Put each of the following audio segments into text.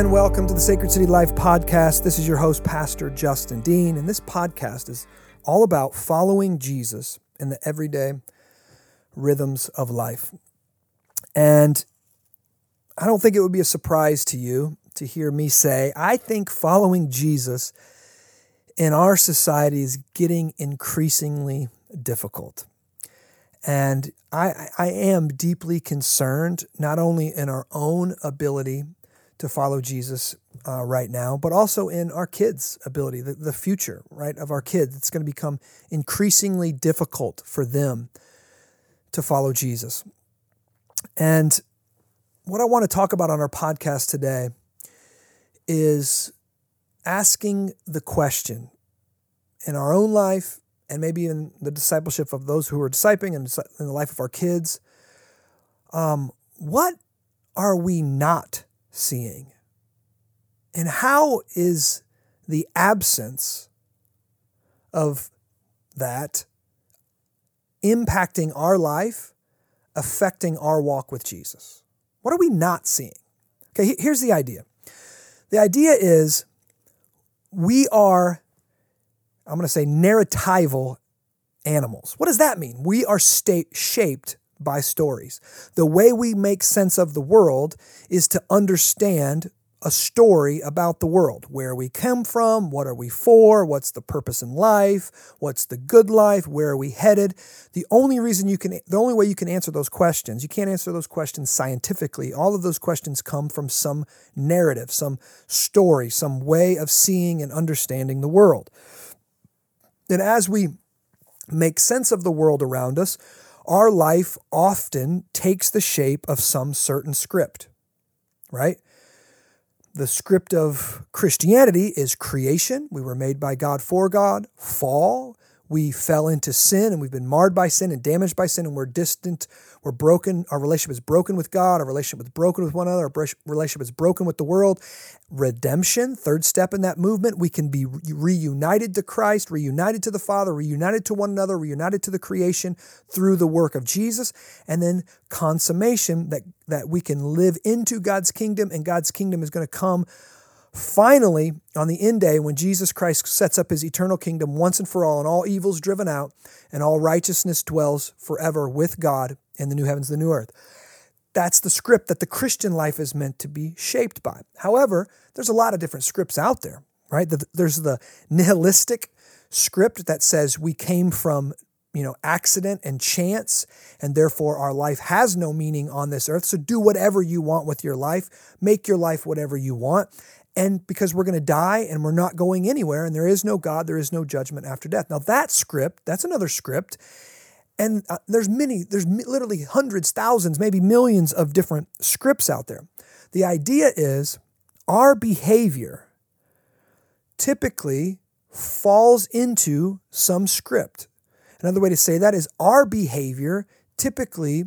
And welcome to the Sacred City Life podcast. This is your host, Pastor Justin Dean, and this podcast is all about following Jesus in the everyday rhythms of life. And I don't think it would be a surprise to you to hear me say, I think following Jesus in our society is getting increasingly difficult. And I, I am deeply concerned, not only in our own ability to follow Jesus uh, right now, but also in our kids' ability, the, the future, right, of our kids. It's going to become increasingly difficult for them to follow Jesus. And what I want to talk about on our podcast today is asking the question in our own life and maybe in the discipleship of those who are discipling and in the life of our kids um, what are we not seeing? And how is the absence of that impacting our life, affecting our walk with Jesus? What are we not seeing? Okay, here's the idea. The idea is we are, I'm going to say, narratival animals. What does that mean? We are state shaped by stories. The way we make sense of the world is to understand a story about the world where we come from, what are we for, what's the purpose in life, what's the good life, where are we headed. The only reason you can, the only way you can answer those questions, you can't answer those questions scientifically. All of those questions come from some narrative, some story, some way of seeing and understanding the world. And as we make sense of the world around us, our life often takes the shape of some certain script, right? The script of Christianity is creation. We were made by God for God, fall, we fell into sin and we've been marred by sin and damaged by sin and we're distant, we're broken. Our relationship is broken with God, our relationship is broken with one another, our relationship is broken with the world. Redemption, third step in that movement, we can be reunited to Christ, reunited to the Father, reunited to one another, reunited to the creation through the work of Jesus. And then consummation, that, that we can live into God's kingdom and God's kingdom is going to come Finally, on the end day, when Jesus Christ sets up his eternal kingdom once and for all, and all evils driven out, and all righteousness dwells forever with God in the new heavens, the new earth. That's the script that the Christian life is meant to be shaped by. However, there's a lot of different scripts out there, right? There's the nihilistic script that says we came from you know accident and chance and therefore our life has no meaning on this earth so do whatever you want with your life make your life whatever you want and because we're going to die and we're not going anywhere and there is no God, there is no judgment after death. Now that script, that's another script. And uh, there's many, there's literally hundreds, thousands, maybe millions of different scripts out there. The idea is our behavior typically falls into some script. Another way to say that is our behavior typically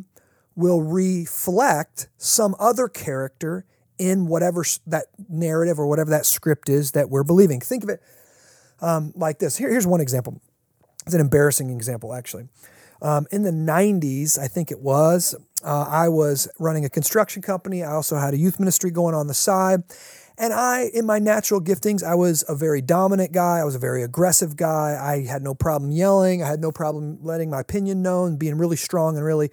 will reflect some other character in whatever that narrative or whatever that script is that we're believing. Think of it um, like this. Here, here's one example. It's an embarrassing example, actually. Um, in the 90s, I think it was, uh, I was running a construction company. I also had a youth ministry going on the side. And I, in my natural giftings, I was a very dominant guy. I was a very aggressive guy. I had no problem yelling. I had no problem letting my opinion known, being really strong and really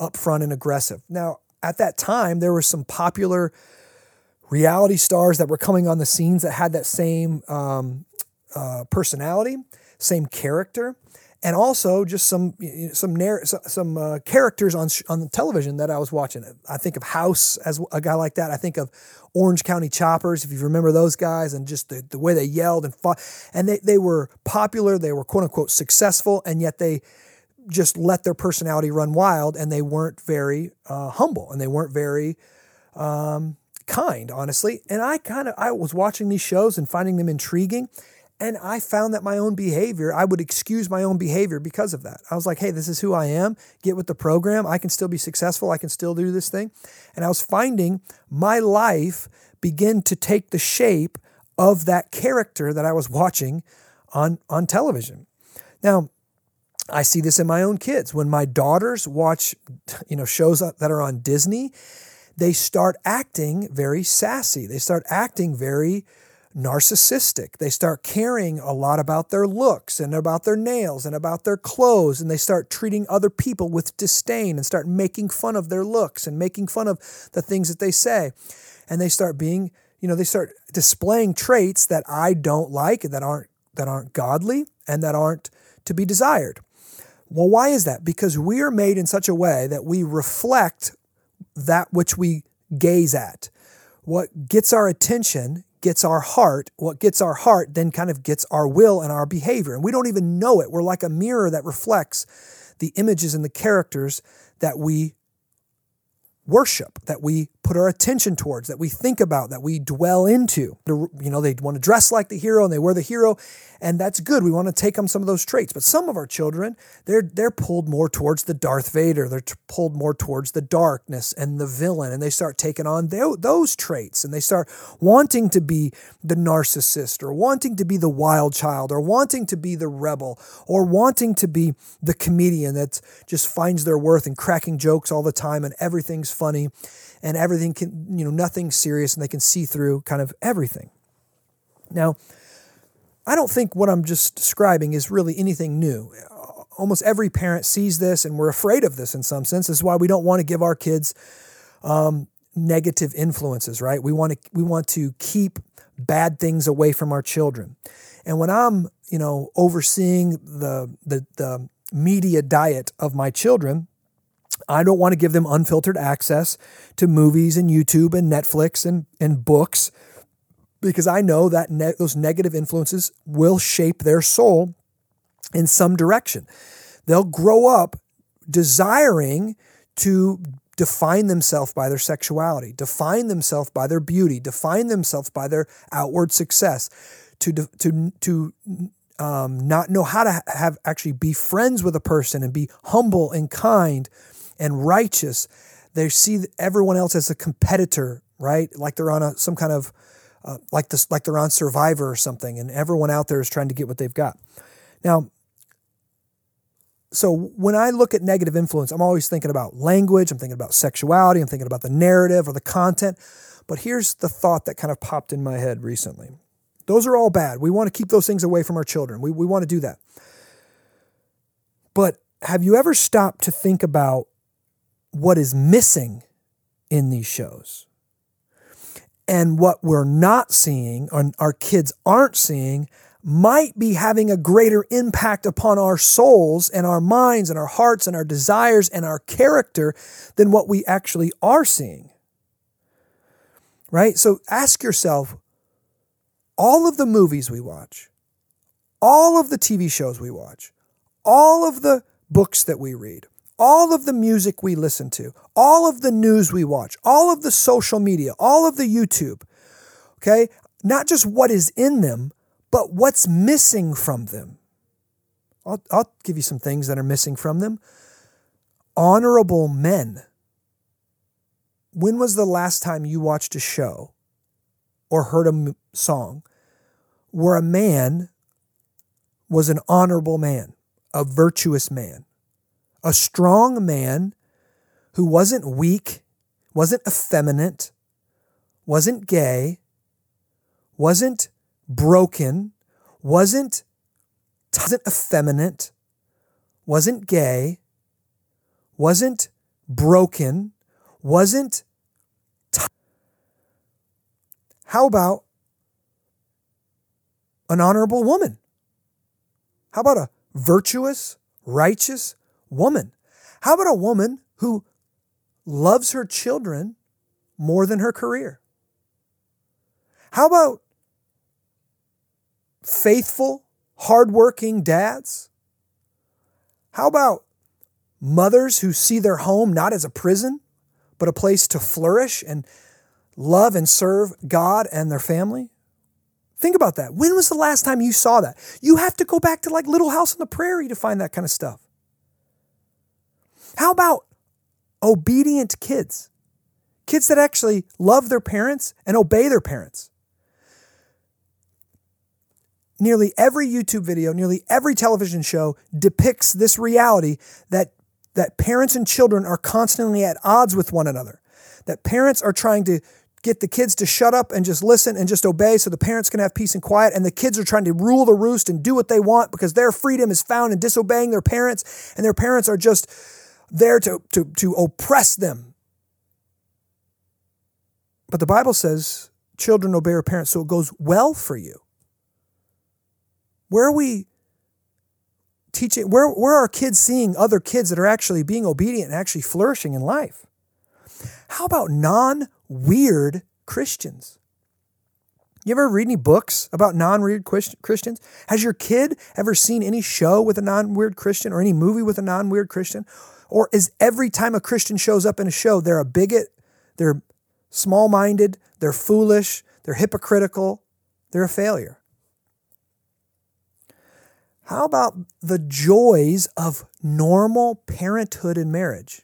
upfront and aggressive. Now, at that time, there were some popular reality stars that were coming on the scenes that had that same um, uh, personality, same character, and also just some some narr- some uh, characters on on the television that I was watching. I think of House as a guy like that. I think of Orange County Choppers, if you remember those guys, and just the, the way they yelled and fought. And they they were popular. They were quote unquote successful, and yet they just let their personality run wild, and they weren't very uh, humble, and they weren't very um, kind, honestly. And I kind of I was watching these shows and finding them intriguing. And I found that my own behavior, I would excuse my own behavior because of that. I was like, hey, this is who I am. Get with the program. I can still be successful. I can still do this thing. And I was finding my life begin to take the shape of that character that I was watching on, on television. Now, I see this in my own kids. When my daughters watch, you know, shows that are on Disney, they start acting very sassy. They start acting very narcissistic. They start caring a lot about their looks and about their nails and about their clothes. And they start treating other people with disdain and start making fun of their looks and making fun of the things that they say. And they start being, you know, they start displaying traits that I don't like and that aren't that aren't godly and that aren't to be desired. Well, why is that? Because we are made in such a way that we reflect that which we gaze at. What gets our attention gets our heart. What gets our heart then kind of gets our will and our behavior. And we don't even know it. We're like a mirror that reflects the images and the characters that we worship, that we put our attention towards, that we think about, that we dwell into. You know, they want to dress like the hero and they wear the hero, and that's good. We want to take on some of those traits. But some of our children, they're they're pulled more towards the Darth Vader. They're t- pulled more towards the darkness and the villain, and they start taking on th- those traits, and they start wanting to be the narcissist, or wanting to be the wild child, or wanting to be the rebel, or wanting to be the comedian that just finds their worth in cracking jokes all the time and everything's funny and everything can, you know, nothing serious and they can see through kind of everything. Now, I don't think what I'm just describing is really anything new. Almost every parent sees this and we're afraid of this in some sense. This is why we don't want to give our kids um, negative influences, right? We want to we want to keep bad things away from our children. And when I'm, you know, overseeing the the, the media diet of my children, I don't want to give them unfiltered access to movies and YouTube and Netflix and, and books because I know that ne- those negative influences will shape their soul in some direction. They'll grow up desiring to define themselves by their sexuality, define themselves by their beauty, define themselves by their outward success, to to to um, not know how to have actually be friends with a person and be humble and kind and righteous. They see everyone else as a competitor, right? Like they're on a some kind of uh, like this, like they're on Survivor or something, and everyone out there is trying to get what they've got. Now, so when I look at negative influence, I'm always thinking about language. I'm thinking about sexuality. I'm thinking about the narrative or the content. But here's the thought that kind of popped in my head recently. Those are all bad. We want to keep those things away from our children. We, we want to do that. But have you ever stopped to think about what is missing in these shows. And what we're not seeing, or our kids aren't seeing, might be having a greater impact upon our souls and our minds and our hearts and our desires and our character than what we actually are seeing. Right? So ask yourself all of the movies we watch, all of the TV shows we watch, all of the books that we read, all of the music we listen to, all of the news we watch, all of the social media, all of the YouTube, okay? Not just what is in them, but what's missing from them. I'll, I'll give you some things that are missing from them. Honorable men. When was the last time you watched a show or heard a song where a man was an honorable man, a virtuous man? A strong man who wasn't weak, wasn't effeminate, wasn't gay, wasn't broken, wasn't, wasn't effeminate, wasn't gay, wasn't broken, wasn't. T- How about an honorable woman? How about a virtuous, righteous, woman. How about a woman who loves her children more than her career? How about faithful, hardworking dads? How about mothers who see their home not as a prison, but a place to flourish and love and serve God and their family? Think about that. When was the last time you saw that? You have to go back to like Little House on the Prairie to find that kind of stuff. How about obedient kids? Kids that actually love their parents and obey their parents. Nearly every YouTube video, nearly every television show depicts this reality that, that parents and children are constantly at odds with one another. that parents are trying to get the kids to shut up and just listen and just obey so the parents can have peace and quiet. And the kids are trying to rule the roost and do what they want because their freedom is found in disobeying their parents. And their parents are just there to, to, to oppress them. But the Bible says children obey their parents so it goes well for you. Where are we teaching? Where, where are kids seeing other kids that are actually being obedient and actually flourishing in life? How about non weird Christians? You ever read any books about non weird Christians? Has your kid ever seen any show with a non weird Christian or any movie with a non weird Christian? Or is every time a Christian shows up in a show, they're a bigot, they're small minded, they're foolish, they're hypocritical, they're a failure? How about the joys of normal parenthood and marriage?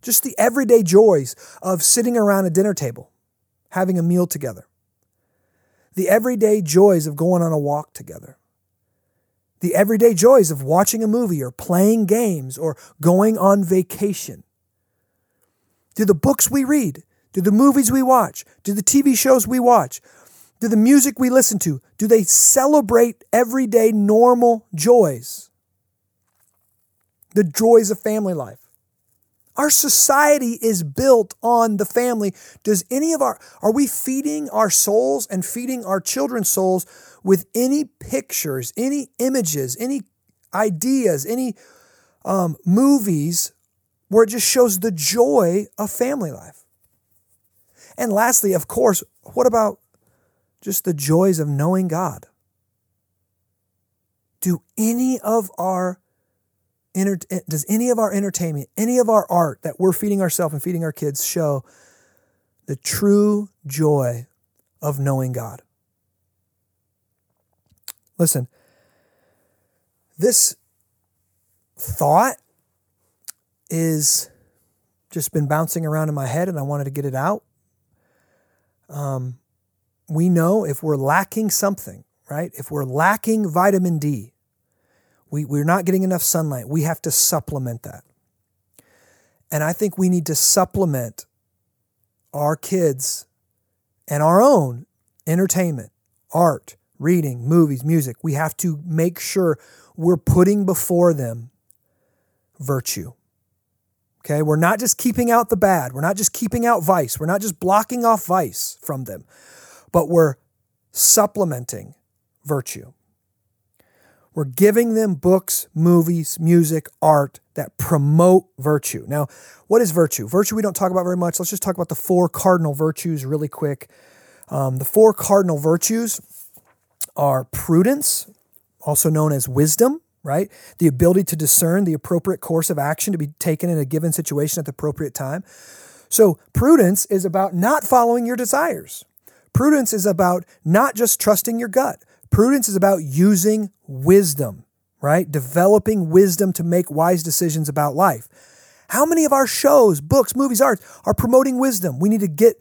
Just the everyday joys of sitting around a dinner table, having a meal together. The everyday joys of going on a walk together. The everyday joys of watching a movie or playing games or going on vacation. Do the books we read, do the movies we watch, do the TV shows we watch, do the music we listen to, do they celebrate everyday normal joys? The joys of family life. Our society is built on the family. Does any of our, are we feeding our souls and feeding our children's souls with any pictures, any images, any ideas, any um, movies where it just shows the joy of family life? And lastly, of course, what about just the joys of knowing God? Do any of our does any of our entertainment, any of our art that we're feeding ourselves and feeding our kids show the true joy of knowing God? Listen, this thought is just been bouncing around in my head and I wanted to get it out. Um, we know if we're lacking something, right? If we're lacking vitamin D, we, we're not getting enough sunlight. We have to supplement that. And I think we need to supplement our kids and our own entertainment, art, reading, movies, music. We have to make sure we're putting before them virtue. Okay, we're not just keeping out the bad. We're not just keeping out vice. We're not just blocking off vice from them, but we're supplementing virtue. We're giving them books, movies, music, art that promote virtue. Now, what is virtue? Virtue we don't talk about very much. Let's just talk about the four cardinal virtues really quick. Um, the four cardinal virtues are prudence, also known as wisdom, right? The ability to discern the appropriate course of action to be taken in a given situation at the appropriate time. So, prudence is about not following your desires. Prudence is about not just trusting your gut. Prudence is about using wisdom, right? Developing wisdom to make wise decisions about life. How many of our shows, books, movies, art are promoting wisdom? We need to get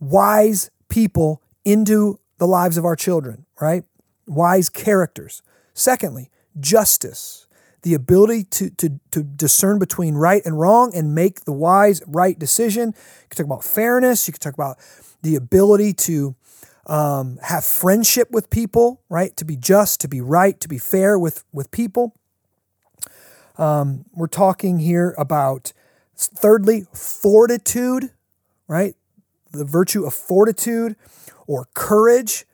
wise people into the lives of our children, right? Wise characters. Secondly, justice, the ability to, to, to discern between right and wrong and make the wise, right decision. You can talk about fairness. You can talk about the ability to um, have friendship with people, right? To be just, to be right, to be fair with, with people. Um, we're talking here about, thirdly, fortitude, right? The virtue of fortitude or courage,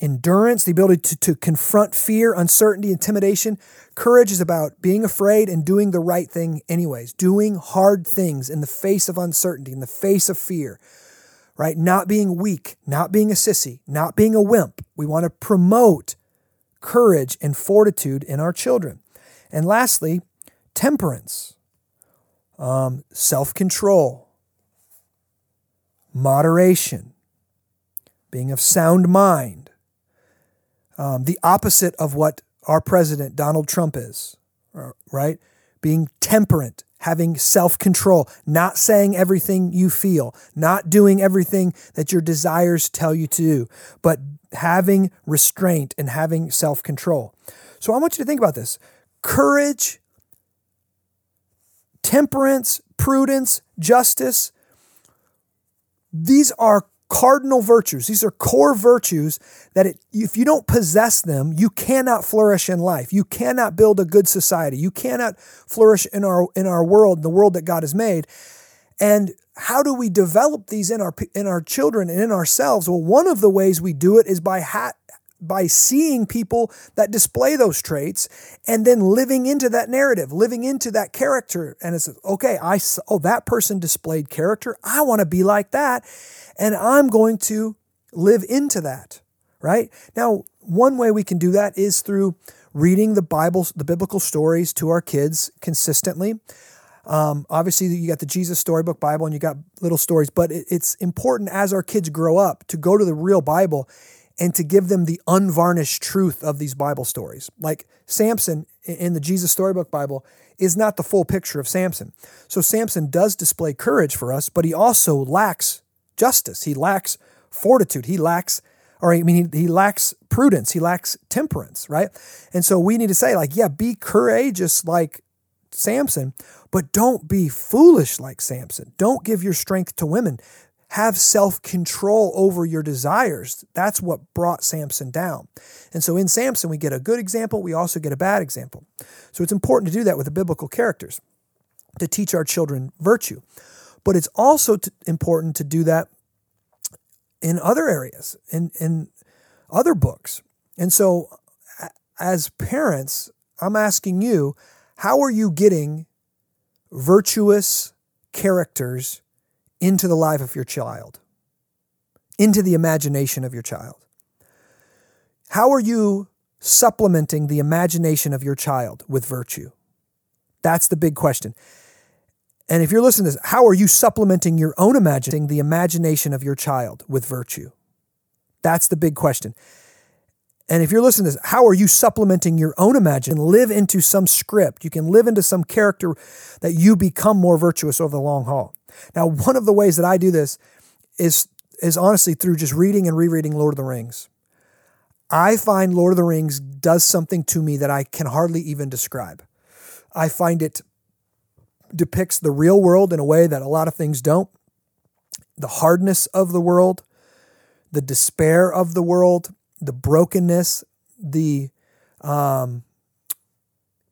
endurance, the ability to, to confront fear, uncertainty, intimidation. Courage is about being afraid and doing the right thing, anyways, doing hard things in the face of uncertainty, in the face of fear right? Not being weak, not being a sissy, not being a wimp. We want to promote courage and fortitude in our children. And lastly, temperance, um, self control, moderation, being of sound mind, um, the opposite of what our president, Donald Trump, is, right? Being temperate, having self control, not saying everything you feel, not doing everything that your desires tell you to do, but having restraint and having self control. So I want you to think about this courage, temperance, prudence, justice. These are cardinal virtues. These are core virtues that it, if you don't possess them, you cannot flourish in life. You cannot build a good society. You cannot flourish in our in our world, the world that God has made. And how do we develop these in our in our children and in ourselves? Well, one of the ways we do it is by ha- by seeing people that display those traits and then living into that narrative, living into that character. And it's okay, I oh that person displayed character. I want to be like that and I'm going to live into that, right? Now, one way we can do that is through reading the Bible, the biblical stories to our kids consistently. Um, obviously, you got the Jesus Storybook Bible and you got little stories, but it, it's important as our kids grow up to go to the real Bible and to give them the unvarnished truth of these Bible stories. Like Samson in the Jesus Storybook Bible is not the full picture of Samson. So Samson does display courage for us, but he also lacks justice. He lacks fortitude. He lacks, or I mean, he, lacks prudence. He lacks temperance, right? And so we need to say, like, yeah, be courageous like Samson, but don't be foolish like Samson. Don't give your strength to women have self control over your desires. That's what brought Samson down. And so in Samson, we get a good example, we also get a bad example. So it's important to do that with the biblical characters to teach our children virtue. But it's also t- important to do that in other areas, in, in other books. And so as parents, I'm asking you, how are you getting virtuous characters into the life of your child, into the imagination of your child? How are you supplementing the imagination of your child with virtue? That's the big question. And if you're listening to this, how are you supplementing your own imagining, the imagination of your child with virtue? That's the big question. And if you're listening to this, how are you supplementing your own imagination? Live into some script. You can live into some character that you become more virtuous over the long haul. Now, one of the ways that I do this is is honestly through just reading and rereading Lord of the Rings. I find Lord of the Rings does something to me that I can hardly even describe. I find it depicts the real world in a way that a lot of things don't. The hardness of the world, the despair of the world, the brokenness, the um,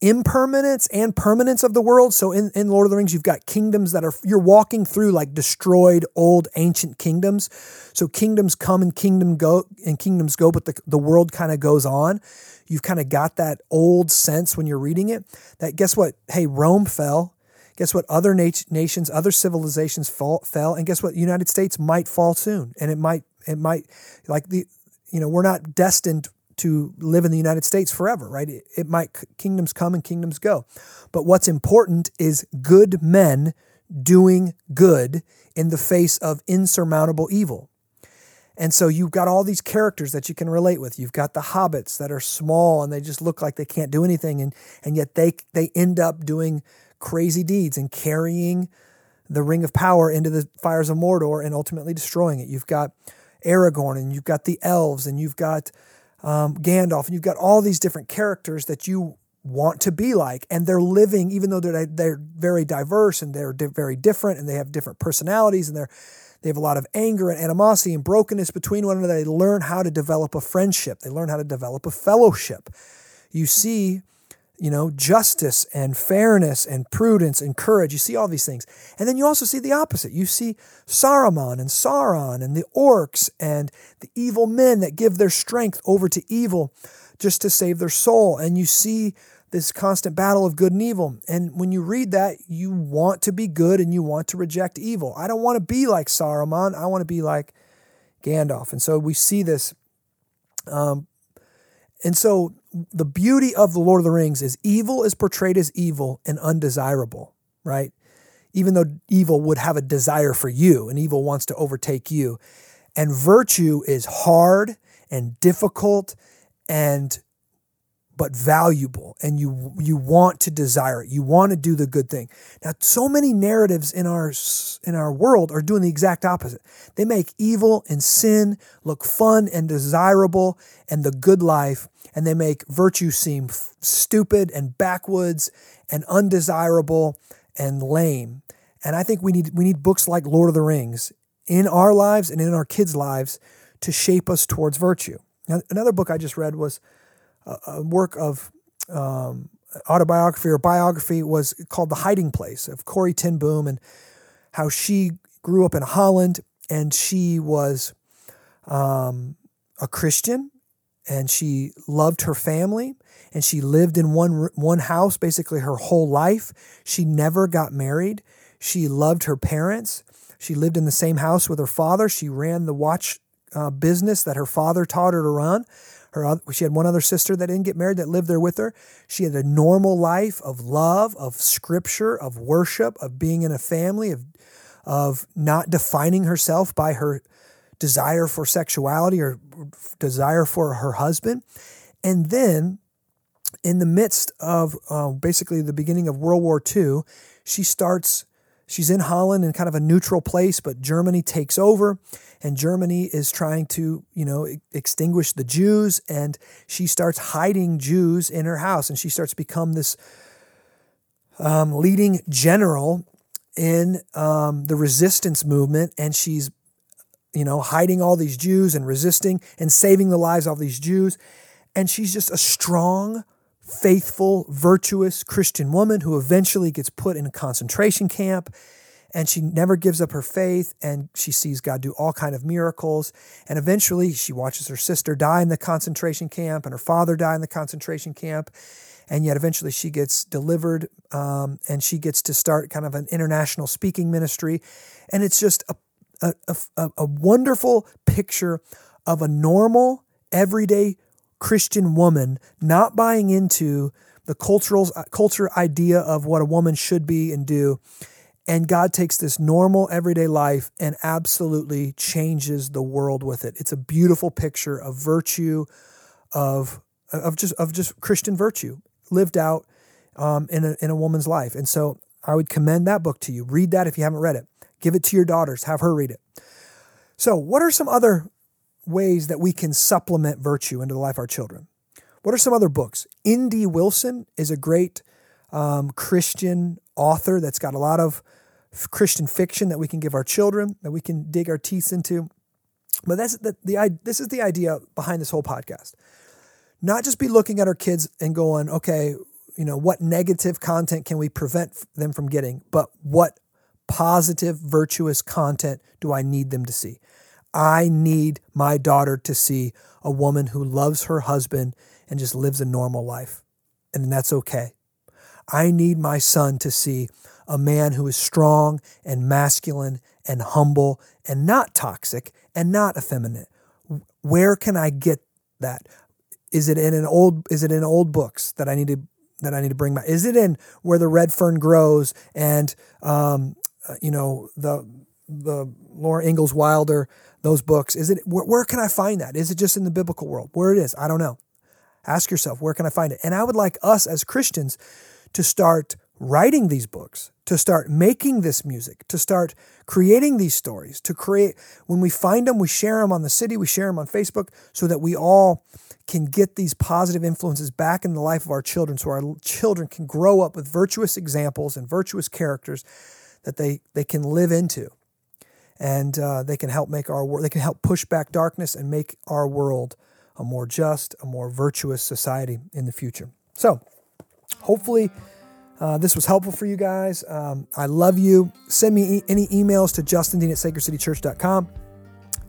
impermanence and permanence of the world. So in, in Lord of the Rings, you've got kingdoms that are, you're walking through like destroyed old ancient kingdoms. So kingdoms come and kingdom go and kingdoms go, but the, the world kind of goes on. You've kind of got that old sense when you're reading it that guess what? Hey, Rome fell. Guess what? Other nat- nations, other civilizations fall, fell. And guess what? United States might fall soon. And it might, it might, like the, you know, we're not destined to live in the United States forever, right? It, it might kingdoms come and kingdoms go. But what's important is good men doing good in the face of insurmountable evil. And so you've got all these characters that you can relate with. You've got the hobbits that are small and they just look like they can't do anything and and yet they they end up doing crazy deeds and carrying the ring of power into the fires of Mordor and ultimately destroying it. You've got Aragorn and you've got the elves and you've got um, Gandalf, and you've got all these different characters that you want to be like, and they're living, even though they're they're very diverse and they're di- very different, and they have different personalities, and they're they have a lot of anger and animosity and brokenness between one another. They learn how to develop a friendship. They learn how to develop a fellowship. You see you know, justice and fairness and prudence and courage. You see all these things. And then you also see the opposite. You see Saruman and Sauron and the orcs and the evil men that give their strength over to evil just to save their soul. And you see this constant battle of good and evil. And when you read that, you want to be good and you want to reject evil. I don't want to be like Saruman. I want to be like Gandalf. And so we see this. Um, and so the beauty of the Lord of the Rings is evil is portrayed as evil and undesirable, right? Even though evil would have a desire for you and evil wants to overtake you. And virtue is hard and difficult and but valuable and you you want to desire it you want to do the good thing now so many narratives in our in our world are doing the exact opposite they make evil and sin look fun and desirable and the good life and they make virtue seem f- stupid and backwoods and undesirable and lame And I think we need we need books like Lord of the Rings in our lives and in our kids' lives to shape us towards virtue. Now, another book I just read was a, a work of um, autobiography or biography was called The Hiding Place of Corrie ten Boom and how she grew up in Holland and she was um, a Christian and she loved her family and she lived in one one house basically her whole life. She never got married. She loved her parents. She lived in the same house with her father. She ran the watch uh, business that her father taught her to run. Her other, she had one other sister that didn't get married that lived there with her. She had a normal life of love, of scripture, of worship, of being in a family, of of not defining herself by her desire for sexuality or desire for her husband. And then, in the midst of uh, basically the beginning of World War II, she starts she's in Holland in kind of a neutral place, but Germany takes over and Germany is trying to, you know, extinguish the Jews and she starts hiding Jews in her house and she starts to become this um, leading general in um, the resistance movement and she's you know hiding all these Jews and resisting and saving the lives of these Jews. And she's just a strong faithful, virtuous Christian woman who eventually gets put in a concentration camp. And she never gives up her faith. And she sees God do all kind of miracles. And eventually she watches her sister die in the concentration camp and her father die in the concentration camp. And yet eventually she gets delivered um, and she gets to start kind of an international speaking ministry. And it's just a, a, a, a wonderful picture of a normal everyday Christian woman not buying into the cultural culture idea of what a woman should be and do. And God takes this normal everyday life and absolutely changes the world with it. It's a beautiful picture of virtue, of of just of just Christian virtue lived out um, in a in a woman's life. And so I would commend that book to you. Read that if you haven't read it. Give it to your daughters. Have her read it. So, what are some other ways that we can supplement virtue into the life of our children. What are some other books? N.D. Wilson is a great um, Christian author that's got a lot of Christian fiction that we can give our children, that we can dig our teeth into. But that's the, the this is the idea behind this whole podcast. Not just be looking at our kids and going, okay, you know, what negative content can we prevent them from getting, but what positive, virtuous content do I need them to see? I need my daughter to see a woman who loves her husband and just lives a normal life. And that's okay. I need my son to see a man who is strong and masculine and humble and not toxic and not effeminate. Where can I get that? Is it in an old is it in old books that I need to that I need to bring back? Is it in where the red fern grows and um, Uh, you know the the Laura Ingalls Wilder those books? Is it where, where can I find that? Is it just in the biblical world? Where it is, I don't know. Ask yourself, where can I find it? And I would like us as Christians to start writing these books, to start making this music, to start creating these stories, to create, when we find them, we share them on the city, we share them on Facebook so that we all can get these positive influences back in the life of our children so our children can grow up with virtuous examples and virtuous characters that they, they can live into and uh, they can help make our world, they can help push back darkness and make our world a more just, a more virtuous society in the future. So, hopefully, uh, this was helpful for you guys. Um, I love you. Send me e- any emails to justindean at sacredcitychurch.com.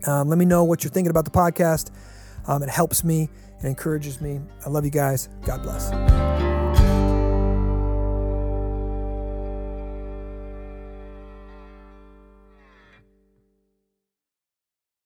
Um, let me know what you're thinking about the podcast. Um, it helps me and encourages me. I love you guys. God bless.